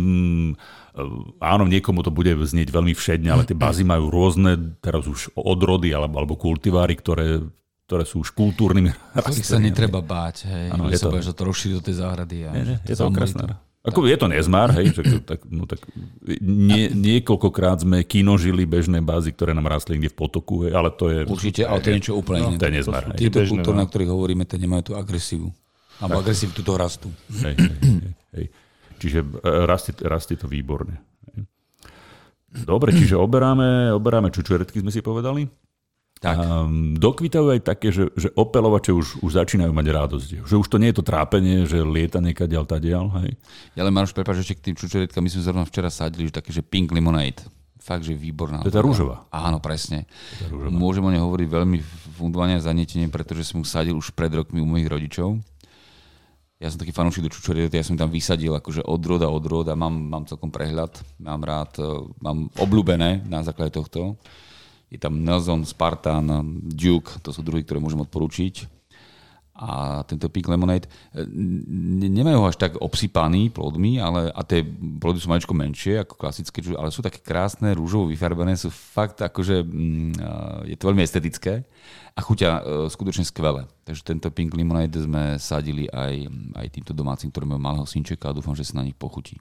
áno, niekomu to bude znieť veľmi všedne, ale tie bazy majú rôzne, teraz už odrody alebo, alebo kultiváry, ktoré ktoré sú už kultúrnymi Ktorých sa netreba báť, hej. Ano, je sa to, že to rozšíri do tej záhrady. A je, je, to krásne. Ako je to nezmár, hej, že, tak, no, tak nie, niekoľkokrát sme kinožili bežné bázy, ktoré nám rastli niekde v potoku, hej, ale to je... Určite, ale to je niečo úplne no, iné. To je nezmár. Tieto kultúry, no. na ktorých hovoríme, to nemajú tú agresivu. Alebo agresivitu toho rastu. Hej, hej, hej, hej. Čiže e, rastie, rastie to výborne. Dobre, čiže oberáme, oberáme čučoretky, sme si povedali. Tak. Um, dokvitajú aj také, že, že opelovače už, už začínajú mať radosť. Že už to nie je to trápenie, že lieta niekadiaľ tadiaľ. Hej. Ja len Maroš, prepáč, ešte k tým čučoretkám, my sme zrovna včera sadili, že také, že pink lemonade. Fakt, že výborná. To je tá rúžová. Áno, presne. Môžem o nej hovoriť veľmi fundovane a zanietenie, pretože som ju sadil už pred rokmi u mojich rodičov ja som taký fanúšik do čučoriet, ja som tam vysadil akože od roda od roda, mám, mám celkom prehľad, mám rád, e, mám obľúbené na základe tohto. Je tam Nelson, Spartan, Duke, to sú druhy, ktoré môžem odporúčiť. A tento Pink Lemonade e, nemajú ho až tak obsypaný plodmi, ale, a tie plody sú maličko menšie ako klasické, ale sú také krásne, rúžovo vyfarbené, sú fakt akože, mm, je to veľmi estetické a chuťa uh, skutočne skvelé. Takže tento Pink Lemonade sme sadili aj, aj týmto domácim, ktorí majú malého synčeka a dúfam, že sa na nich pochutí.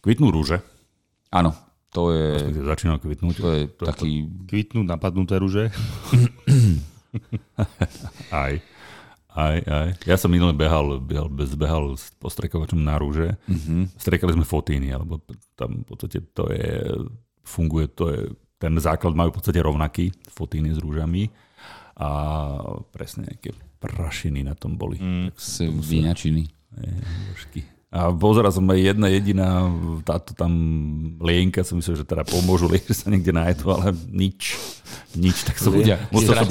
Kvitnú rúže? Áno, to je... Začína kvitnúť. To je to, taký... Kvitnú napadnuté rúže? aj. Aj, aj. Ja som minule behal, behal, behal s postrekovačom na rúže. Mm-hmm. Strekali sme fotíny, alebo tam v podstate to je, funguje, to je, ten základ majú v podstate rovnaký, fotíny s rúžami a presne nejaké prašiny na tom boli. Mm, Vyňačiny. A pozeral som aj jedna jediná, táto tam lienka, som myslel, že teda pomôžu, že sa niekde nájdu, ale nič. Nič, tak som ľudia. Musel som,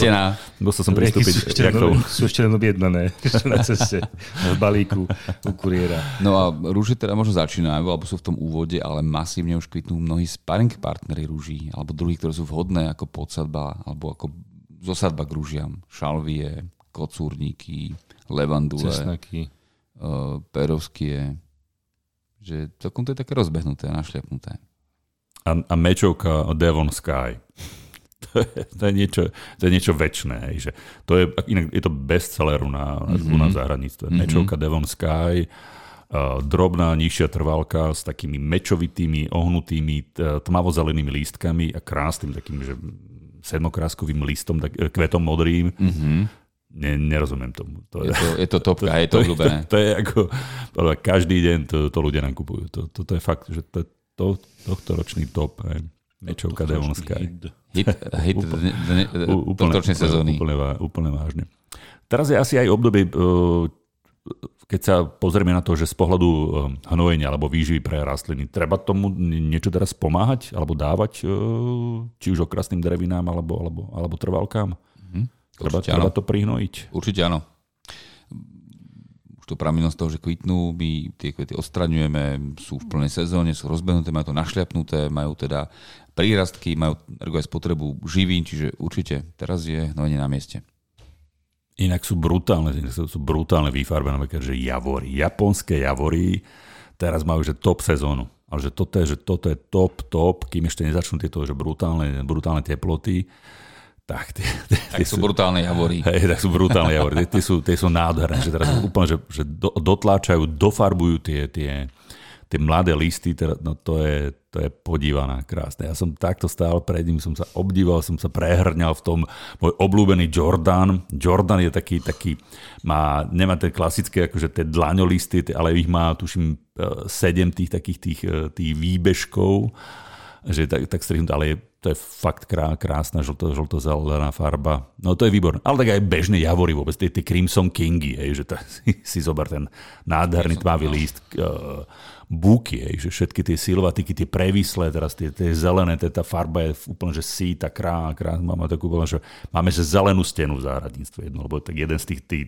musel som pristúpiť. Sú ešte, len, sú ešte len objednané na ceste, v balíku u kuriéra. No a rúže teda možno začínajú, alebo sú v tom úvode, ale masívne už kvitnú mnohí sparring partnery rúží, alebo druhí, ktoré sú vhodné ako podsadba, alebo ako zosadba k rúžiam. Šalvie, kocúrníky, levandule. Cesnaky uh, perovskie, že celkom to je také rozbehnuté, našľapnuté. A, a mečovka Devon Sky. To je, to je, niečo, to je niečo väčšné. Že to je, inak je to bestseller na, mm-hmm. na zahradníctve. Mm-hmm. Mečovka Devon Sky, uh, drobná, nižšia trvalka s takými mečovitými, ohnutými, tmavozelenými lístkami a krásnym takým, že sedmokráskovým listom, tak, e, kvetom modrým. Mm-hmm. Ne, nerozumiem tomu. To je, je, to, je to topka, to, je to obľúbené. To, to, je ako, každý deň to, to ľudia nám kupujú. To, to, to je fakt, že to, to, tohto ročný top. Hej. Mečovka Devonská. Hit, hit úplne, sezóny. Úplne, úplne vážne. Teraz je asi aj obdobie, e, keď sa pozrieme na to, že z pohľadu e, hnojenia alebo výživy pre rastliny, treba tomu niečo teraz pomáhať alebo dávať, e, či už okrasným drevinám alebo, alebo, alebo trvalkám? Treba, treba to prihnojiť? Určite áno. Už to prameno z toho, že kvitnú, my tie kvety odstraňujeme, sú v plnej sezóne, sú rozbehnuté, majú to našľapnuté, majú teda prírastky, majú aj spotrebu živín, čiže určite teraz je hnojenie na mieste. Inak sú brutálne, sú brutálne vyfarbené, že javory, japonské javory teraz majú že top sezónu. Ale že toto je, že toto je top, top, kým ešte nezačnú tieto že brutálne, brutálne teploty tak, tie, tie, tak sú, sú brutálne javory. Hej, tak sú brutálne javory. Tie, tie, sú, tie sú nádherné. Že teraz úplne, že, že do, dotláčajú, dofarbujú tie, tie, tie mladé listy. Teda, no to je, to je podívaná, krásne. Ja som takto stál pred ním, som sa obdival, som sa prehrňal v tom môj obľúbený Jordan. Jordan je taký, taký má, nemá tie klasické akože tie dlaňolisty, ale ich má, tuším, eh, sedem tých takých tých, eh, tých výbežkov že tak, tak strihnuté, ale je, to je fakt krá, krásna žlto, žlto-zelená farba. No to je výborné. Ale tak aj bežné javory vôbec, tie, tie Crimson Kingy, hej, že to, si, si zober ten nádherný tmavý líst, uh, búky, hej, že všetky tie silvatiky, tie previslé, teraz tie, tie zelené, tá farba je úplne, že síta, krá, krá, máme takú že máme že zelenú stenu v záhradníctve jedno, lebo tak jeden z tých, tých,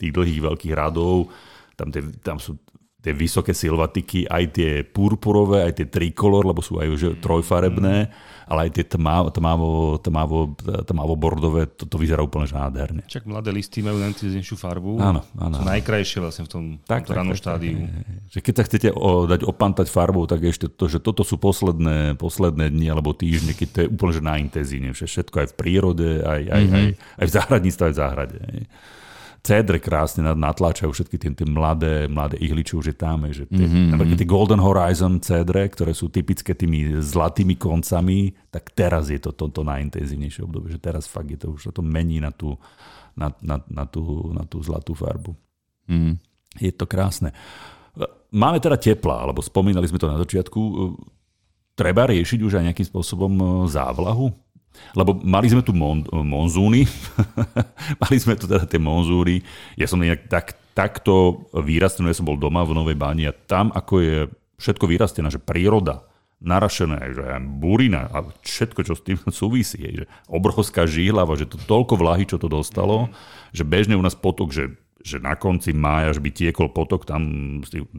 tých dlhých veľkých radov, tam, tie, tam sú tie vysoké silvatiky, aj tie purpurové, aj tie trikolor, lebo sú aj už trojfarebné, ale aj tie tmavo, tmavo, tmavo, tmavo bordové, to, to vyzerá úplne nádherne. Čak mladé listy majú najintenzívnejšiu farbu. Áno, áno. Sú najkrajšie vlastne v tom, tak, tom ranom štádiu. Že keď sa chcete o, dať opantať farbou, tak ešte to, že toto sú posledné, posledné dni alebo týždne, keď to je úplne že najintenzívnejšie. Všetko aj v prírode, aj, aj, mm-hmm. aj, aj v záhradníctve, aj v záhrade. Cedre krásne natláčajú všetky tie, tie mladé, mladé ihly, už je tam. Že tie, mm-hmm. Napríklad tie Golden Horizon cedre, ktoré sú typické tými zlatými koncami, tak teraz je to toto to najintenzívnejšie obdobie. Že teraz fakt je to už to mení na tú, na, na, na tú, na tú zlatú farbu. Mm. Je to krásne. Máme teda tepla, alebo spomínali sme to na začiatku. Treba riešiť už aj nejakým spôsobom závlahu? Lebo mali sme tu mon, monzúny, mali sme tu teda tie monzúry. Ja som nejak tak, takto vyrastený, ja som bol doma v Novej Báni a tam ako je všetko vyrastené, že príroda, narašené, že burina a všetko, čo s tým súvisí, že obrovská žíhlava, že to toľko vlahy, čo to dostalo, že bežne u nás potok, že že na konci mája až by tiekol potok, tam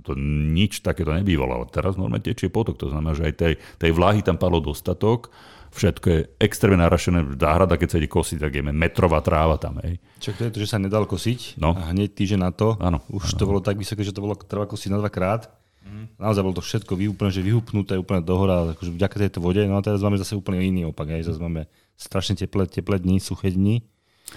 to nič takéto nebývalo, ale teraz normálne tečie potok, to znamená, že aj tej, tej vláhy tam padlo dostatok, všetko je extrémne narašené, záhrada, keď sa ide kosiť, tak je metrová tráva tam. Hej. Čo to je to, že sa nedal kosiť no. a hneď týždeň na to, ano, už ano. to bolo tak vysoké, že to bolo treba kosiť na dvakrát. Mm. Naozaj bolo to všetko úplne, že vyhupnuté, úplne dohora, akože vďaka tejto vode. No a teraz máme zase úplne iný opak, aj zase máme strašne teplé, teplé dni, suché dni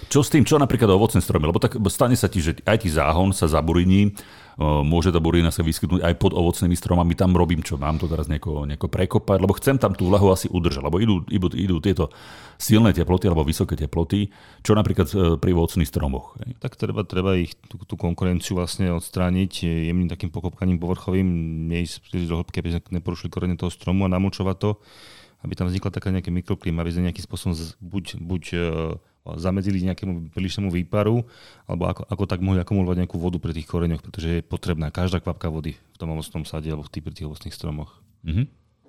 čo s tým, čo napríklad ovocné stromy? Lebo tak stane sa ti, že aj ti záhon sa zaburiní, môže tá burina sa vyskytnúť aj pod ovocnými stromami, tam robím čo, mám to teraz nejako, nejako prekopať, lebo chcem tam tú vlahu asi udržať, lebo idú, idú, idú tieto silné teploty alebo vysoké teploty, čo napríklad e, pri ovocných stromoch. Tak treba, treba ich tú, tú konkurenciu vlastne odstrániť jemným takým pokopkaním povrchovým, neísť príliš do hĺbky, aby sme neporušili korene toho stromu a namúčovať to, aby tam vznikla taká nejaké mikroklíma, aby sme nejakým spôsobom buď, buď e, zamedzili nejakému prílišnému výparu, alebo ako, ako tak mohli akumulovať nejakú vodu pri tých koreňoch, pretože je potrebná každá kvapka vody v tom ovocnom sade alebo pri tých ovocných stromoch. Mm-hmm.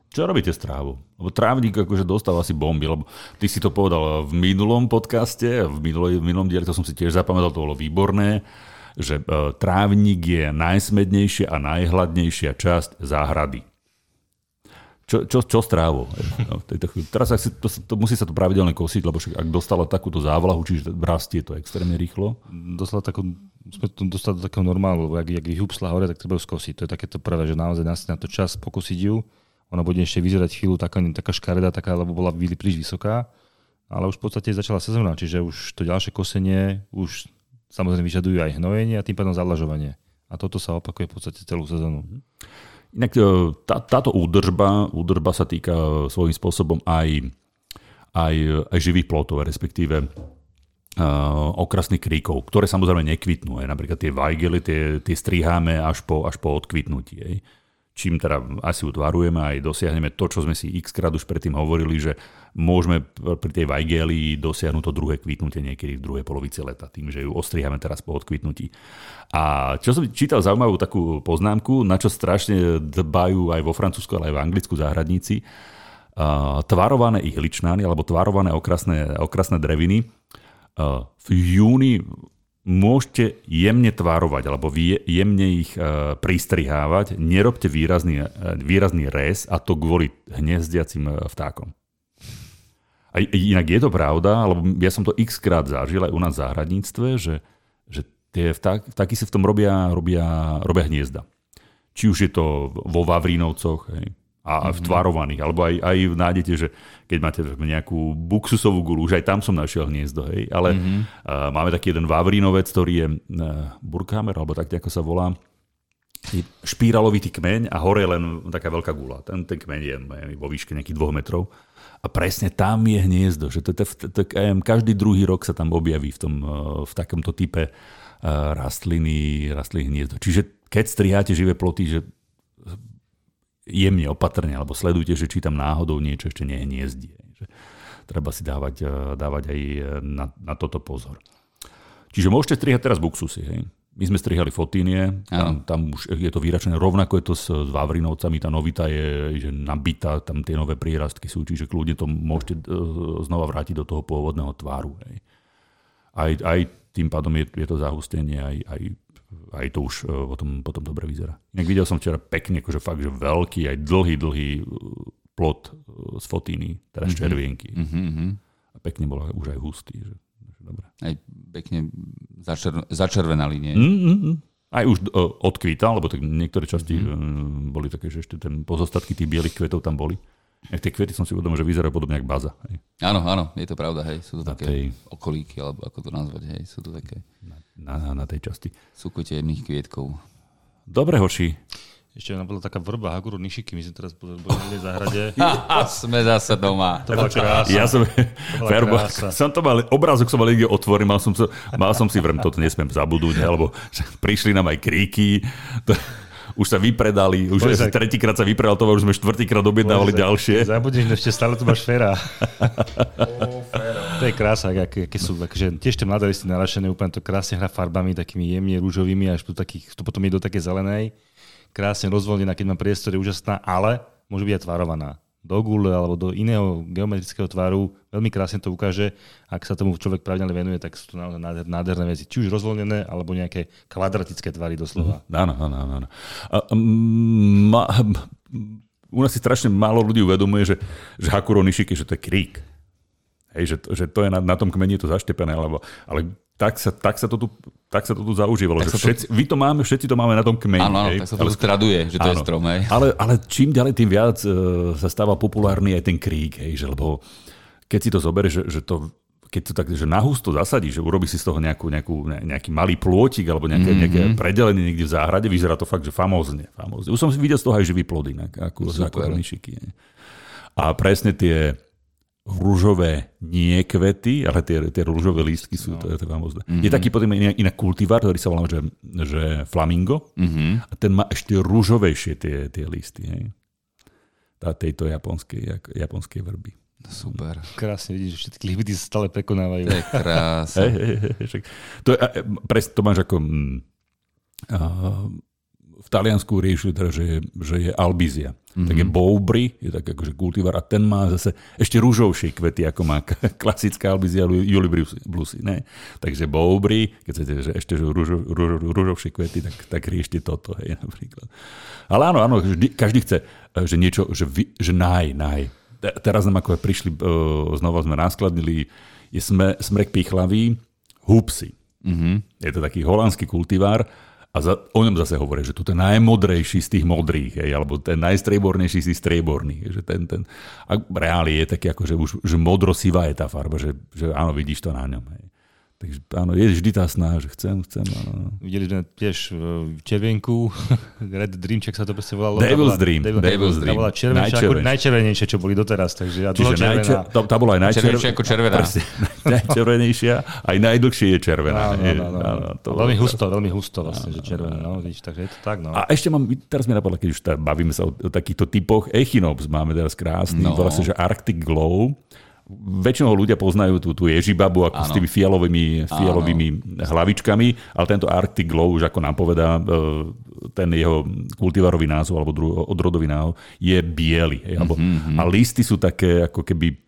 Čo robíte s trávou? Lebo trávnik akože dostal asi bomby, lebo ty si to povedal v minulom podcaste, v, minulom, v minulom dieli, to som si tiež zapamätal, to bolo výborné, že e, trávnik je najsmednejšia a najhladnejšia časť záhrady. Čo, čo, čo s trávou? No, Teraz si, to, to, musí sa to pravidelne kosiť, lebo však ak dostala takúto závlahu, čiže rastie to extrémne rýchlo. Dostala takú, sme to dostali do takého normálu, lebo ak, ak vyhúpsla hore, tak treba ju skosiť. To je takéto prvé, že naozaj nás na to čas pokosiť ju. Ona bude ešte vyzerať chvíľu taká, taká škareda, taká, lebo bola príliš vysoká. Ale už v podstate začala sezóna, čiže už to ďalšie kosenie už samozrejme vyžadujú aj hnojenie a tým pádom zavlažovanie. A toto sa opakuje v podstate celú sezónu. Mm-hmm. Inak e, tá, táto údržba, údržba sa týka e, svojím spôsobom aj, aj, aj živých plotov, respektíve uh, okrasných kríkov, ktoré samozrejme nekvitnú. Aj. Napríklad tie vajgely, tie, tie striháme až po, až po odkvitnutí. Aj čím teda asi utvarujeme aj dosiahneme to, čo sme si x krát už predtým hovorili, že môžeme pri tej Vajgeli dosiahnuť to druhé kvitnutie niekedy v druhej polovici leta, tým, že ju ostrihame teraz po odkvitnutí. A čo som čítal zaujímavú takú poznámku, na čo strašne dbajú aj vo Francúzsku, ale aj v Anglicku záhradníci, tvarované ihličnány alebo tvarované okrasné, okrasné dreviny v júni môžete jemne tvárovať alebo jemne ich e, pristrihávať, nerobte výrazný, e, výrazný rez a to kvôli hniezdiacim e, vtákom. A inak je to pravda, lebo ja som to x krát zažil aj u nás v záhradníctve, že, že tie vtáky, vtáky si v tom robia, robia, robia hniezda. Či už je to vo Vavrínovcoch, hej, a mm-hmm. tvarovaných. Alebo aj, aj nájdete, že keď máte nejakú buksusovú gulu, už aj tam som našiel hniezdo. Hej. Ale mm-hmm. uh, máme taký jeden vavrínovec, ktorý je uh, Burkhammer, alebo tak ako sa volá. Je špíralovitý kmeň a hore je len taká veľká gula. Ten, ten kmeň je vo výške nejakých dvoch metrov. A presne tam je hniezdo. Že to, to, to, to, každý druhý rok sa tam objaví v, tom, v takomto type rastliny, rastliny hniezdo. Čiže keď striháte živé ploty, že jemne, opatrne, alebo sledujte, že či tam náhodou niečo ešte nehniezdí. Že treba si dávať, eh, dávať aj eh, na, na toto pozor. Čiže môžete strihať teraz buksusy. Hej? My sme strihali fotínie, tam, tam už je to vyračené. Rovnako je to s, s Vavrinovcami, tá novita je že nabitá, tam tie nové prírastky sú, čiže kľudne to môžete eh, znova vrátiť do toho pôvodného tváru. Hej. Aj, aj tým pádom je, je to zahustenie, aj, aj aj to už e, potom, potom dobre vyzerá. Inak videl som včera pekne, akože fakt, že veľký, aj dlhý, dlhý e, plot e, z fotíny, teraz mm-hmm. červienky. Mm-hmm. A pekne bola už aj hustý. Že, že dobre. Aj pekne začer, začervenali, nie? Mm-hmm. Aj už uh, odkvítal, lebo tak niektoré časti mm-hmm. boli také, že ešte ten pozostatky tých bielých kvetov tam boli. Aj tie kvety som si uvedomil, že vyzerajú podobne ako baza. Hej. Áno, áno, je to pravda, hej. Sú to na také tej... okolíky, alebo ako to nazvať, hej. Sú to také... Na, na, na tej časti. Súkute jemných kvietkov. Dobre, hoši. Ešte nám bola taká vrba Haguru Nišiky, my sme teraz boli v záhrade. sme zase doma. To bola krása. Ja som, ferbo, som to mal, obrázok som mal niekde otvorený, mal som, mal som si vrem, toto nesmiem zabudnúť, lebo prišli nám aj kríky. To, už sa vypredali, už Bože, tretíkrát sa vypredal to, už sme štvrtýkrát objednávali Bože, ďalšie. Zabudneš, ešte stále tu máš féra. to je krása, aké, aké sú, akože tiež tie mladé listy narašené, úplne to krásne hra farbami, takými jemne rúžovými, až tu, takých, tu potom je do také zelenej. Krásne rozvoľnená, keď má priestor, je úžasná, ale môže byť aj tvarovaná. Do gule alebo do iného geometrického tvaru, veľmi krásne to ukáže. Ak sa tomu človek pravidelne venuje, tak sú to naozaj nádherné, veci. Či už rozvoľnené, alebo nejaké kvadratické tvary doslova. Mm, áno, áno, áno. u nás si strašne málo ľudí uvedomuje, že, že Hakuro Nishiki, že to je krík. Hej, že, že to je na, na tom kmeni to zaštepené, alebo, ale tak sa, tak sa to tu tak sa to tu zaužívalo. Že všetci, to... Vy to máme, všetci to máme na tom kmeni. Áno, áno tak sa to ale, traduje, že to áno, je strom. Hej. Ale, ale čím ďalej, tým viac uh, sa stáva populárny aj ten krík. Hej, že, lebo keď si to zoberieš, že, že to keď to tak, že nahusto zasadíš, že urobíš si z toho nejakú, nejakú, nejaký malý plôtik alebo nejaké, mm-hmm. nejaké predelenie niekde v záhrade, vyzerá to fakt, že famózne. famózne. Už som videl z toho aj živý plody, ako, ako šiky. A presne tie, rúžové nie kvety, ale tie, tie rúžové lístky sú, no. to, je, to je famózne. Mm-hmm. Je taký potom iný, iný kultivár, ktorý sa volá, že, že flamingo mm-hmm. a ten má ešte rúžovejšie tie, tie listy. Hej. Tá, tejto japonskej, japonskej vrby. Super. Krásne vidíš, že všetky limity sa stále prekonávajú. To je krásne. To, je, pres, to máš ako... Uh, v Taliansku riešili teda, že je, že je albizia. Mm-hmm. Tak je boubry, je tak akože kultivar a ten má zase ešte rúžovšie kvety, ako má klasická albizia Bluesy. Ne? Takže boubry, keď chcete, že ešte rúžo, rúžo, rúžovšie kvety, tak, tak riešte toto. Hej, napríklad. Ale áno, áno, vždy, každý chce, že niečo, že, vy, že naj, naj. Teraz nám ako prišli, znova sme naskladnili, je sme, smrek pichlavý, húpsy. Mm-hmm. Je to taký holandský kultivár, a za, o ňom zase hovorí, že tu je najmodrejší z tých modrých, hej, alebo ten najstriebornejší z tých strieborných. Že ten, ten, a reáli je taký, ako, že už že modro-sivá je tá farba, že, že áno, vidíš to na ňom. Hej. Takže áno, je vždy tá snaha, že chcem, chcem. Áno. Videli sme tiež v červenku, Red Dream, čak sa to proste volalo. Devil's bola, Dream. Devil, Devil's Dream. Tá bola červenejšia, ako najčervenejšia, čo boli doteraz. Takže ja Čiže najčer, tá, tá bola aj najčervenejšia ako červená. Presne, najčervenejšia, aj najdlhšie je červená. Áno, áno, áno. áno to veľmi husto, veľmi husto vlastne, že červená. No, vidíš, takže je to tak. No. A ešte mám, teraz mi napadlo, keď už bavíme sa o, o takýchto typoch, Echinops máme teraz krásny, no. volá sa, že Arctic Glow väčšinou ľudia poznajú tú, tú ježibabu ako ano. s tými fialovými, fialovými hlavičkami, ale tento Arctic Glow, už ako nám povedá e, ten jeho kultivarový názov alebo dru, odrodový názov, je biely. mm-hmm. A listy sú také ako keby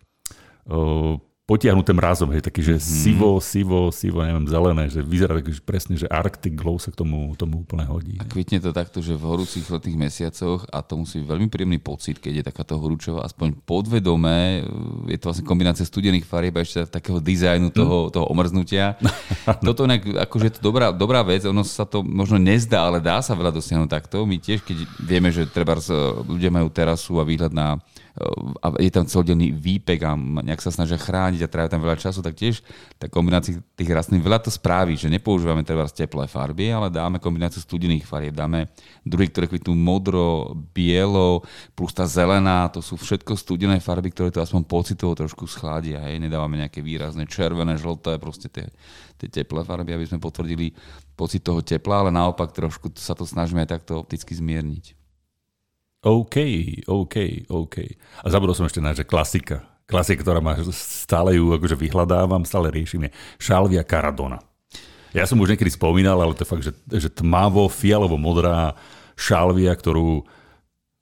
uh, potiahnuté mrazom, hej, taký, že mm. sivo, sivo, sivo, neviem, zelené, že vyzerá tak, že presne, že Arctic Glow sa k tomu, tomu úplne hodí. A kvitne to takto, že v horúcich letných mesiacoch a to musí byť veľmi príjemný pocit, keď je takáto horúčová, aspoň podvedome, je to vlastne kombinácia studených farieb a ešte takého dizajnu toho, mm. toho omrznutia. Toto inak, akože je to dobrá, dobrá vec, ono sa to možno nezdá, ale dá sa veľa dosiahnuť takto. My tiež, keď vieme, že treba ľudia majú terasu a výhľad na a je tam celodenný výpek a nejak sa snažia chrániť a trávia tam veľa času, tak tiež tá kombinácia tých rastlín veľa to spraví, že nepoužívame treba teplé farby, ale dáme kombináciu studených farieb, dáme druhy, ktoré kvitnú modro, bielo, plus tá zelená, to sú všetko studené farby, ktoré to aspoň pocitovo trošku schladia, hej, nedávame nejaké výrazné červené, žlté, proste tie, tie teplé farby, aby sme potvrdili pocit toho tepla, ale naopak trošku sa to snažíme aj takto opticky zmierniť. OK, OK, OK. A zabudol som ešte na, že klasika. Klasika, ktorá ma stále ju akože vyhľadávam, stále riešim, je Šalvia Caradona. Ja som už niekedy spomínal, ale to je fakt, že, že tmavo, fialovo modrá šalvia, ktorú,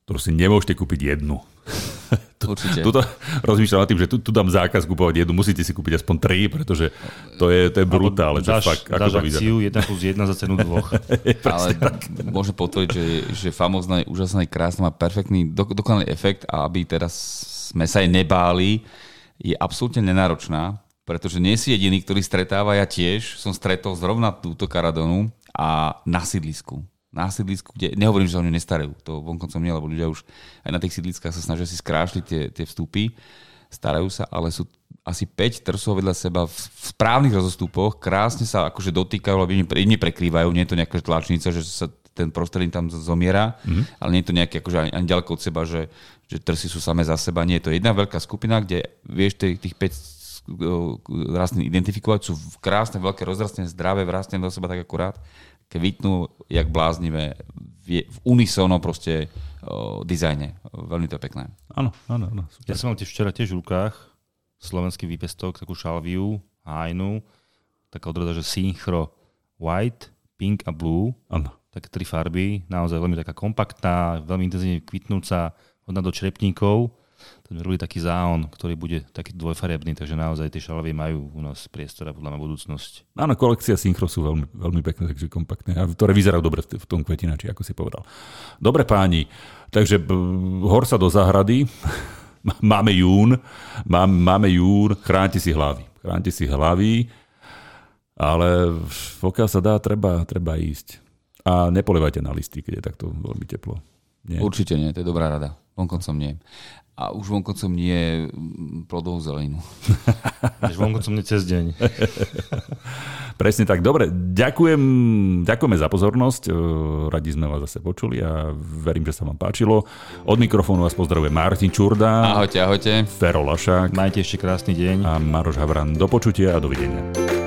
ktorú si nemôžete kúpiť jednu. Určite. Tuto rozmýšľam nad tým, že tu, tu dám zákaz kúpovať jednu, musíte si kúpiť aspoň tri, pretože to je, to je brutálne. Dáš, fakt, ako dáš to akciu jedna plus jedna za cenu dvoch. Ale môžem potvrdiť, že, že famozná je úžasná, je krásna, má perfektný, do, dokonalý efekt a aby teraz sme sa aj nebáli, je absolútne nenáročná, pretože nie si jediný, ktorý stretáva, ja tiež som stretol zrovna túto karadonu a na sídlisku na sídlisku, kde nehovorím, že sa o ňu nestarajú, to vonkoncom nie, lebo ľudia už aj na tých sídliskách sa snažia si skrášliť tie, tie vstupy, starajú sa, ale sú asi 5 trsov vedľa seba v správnych rozostupoch, krásne sa akože dotýkajú, alebo im prekrývajú, nie je to nejaká tlačnica, že sa ten prostredím tam zomiera, mm-hmm. ale nie je to nejaké akože ani, ani ďaleko od seba, že, že trsy sú samé za seba. Nie, je to jedna veľká skupina, kde vieš tých, tých 5 rastlín identifikovať, sú krásne, veľké, rozrastné, zdravé, vrastne do seba tak akurát kvitnú jak bláznivé v, unisono proste o, dizajne. Veľmi to je pekné. Áno, áno, áno. Ja som mal tiež včera tiež v rukách slovenský výpestok, takú šalviu, hájnu, taká odroda, že synchro white, pink a blue. Áno. Také tri farby, naozaj veľmi taká kompaktná, veľmi intenzívne kvitnúca, hodná do črepníkov. Tak sme robili taký záon, ktorý bude taký dvojfarebný, takže naozaj tie šalavy majú u nás priestor a podľa mňa budúcnosť. Áno, kolekcia synchro sú veľmi, veľmi pekné, takže kompaktné, a ktoré vyzerajú dobre v tom kvetinači, ako si povedal. Dobre páni, takže b- hor sa do záhrady, máme jún, máme, máme jún, chránte si hlavy. Chránte si hlavy, ale pokiaľ sa dá, treba, treba ísť. A nepolievajte na listy, keď je takto veľmi teplo. Nie. Určite nie, to je dobrá rada. Vonkoncom nie. A už vonkoncom nie mm, plodovú zeleninu. Až vonkoncom nie cez deň. Presne tak. Dobre, ďakujem, ďakujeme za pozornosť. E, Radi sme vás zase počuli a verím, že sa vám páčilo. Od mikrofónu vás pozdravuje Martin Čurda, Ahojte, ahojte. Fero Lašák Majte ešte krásny deň. a Maroš Havran. Do počutia a dovidenia.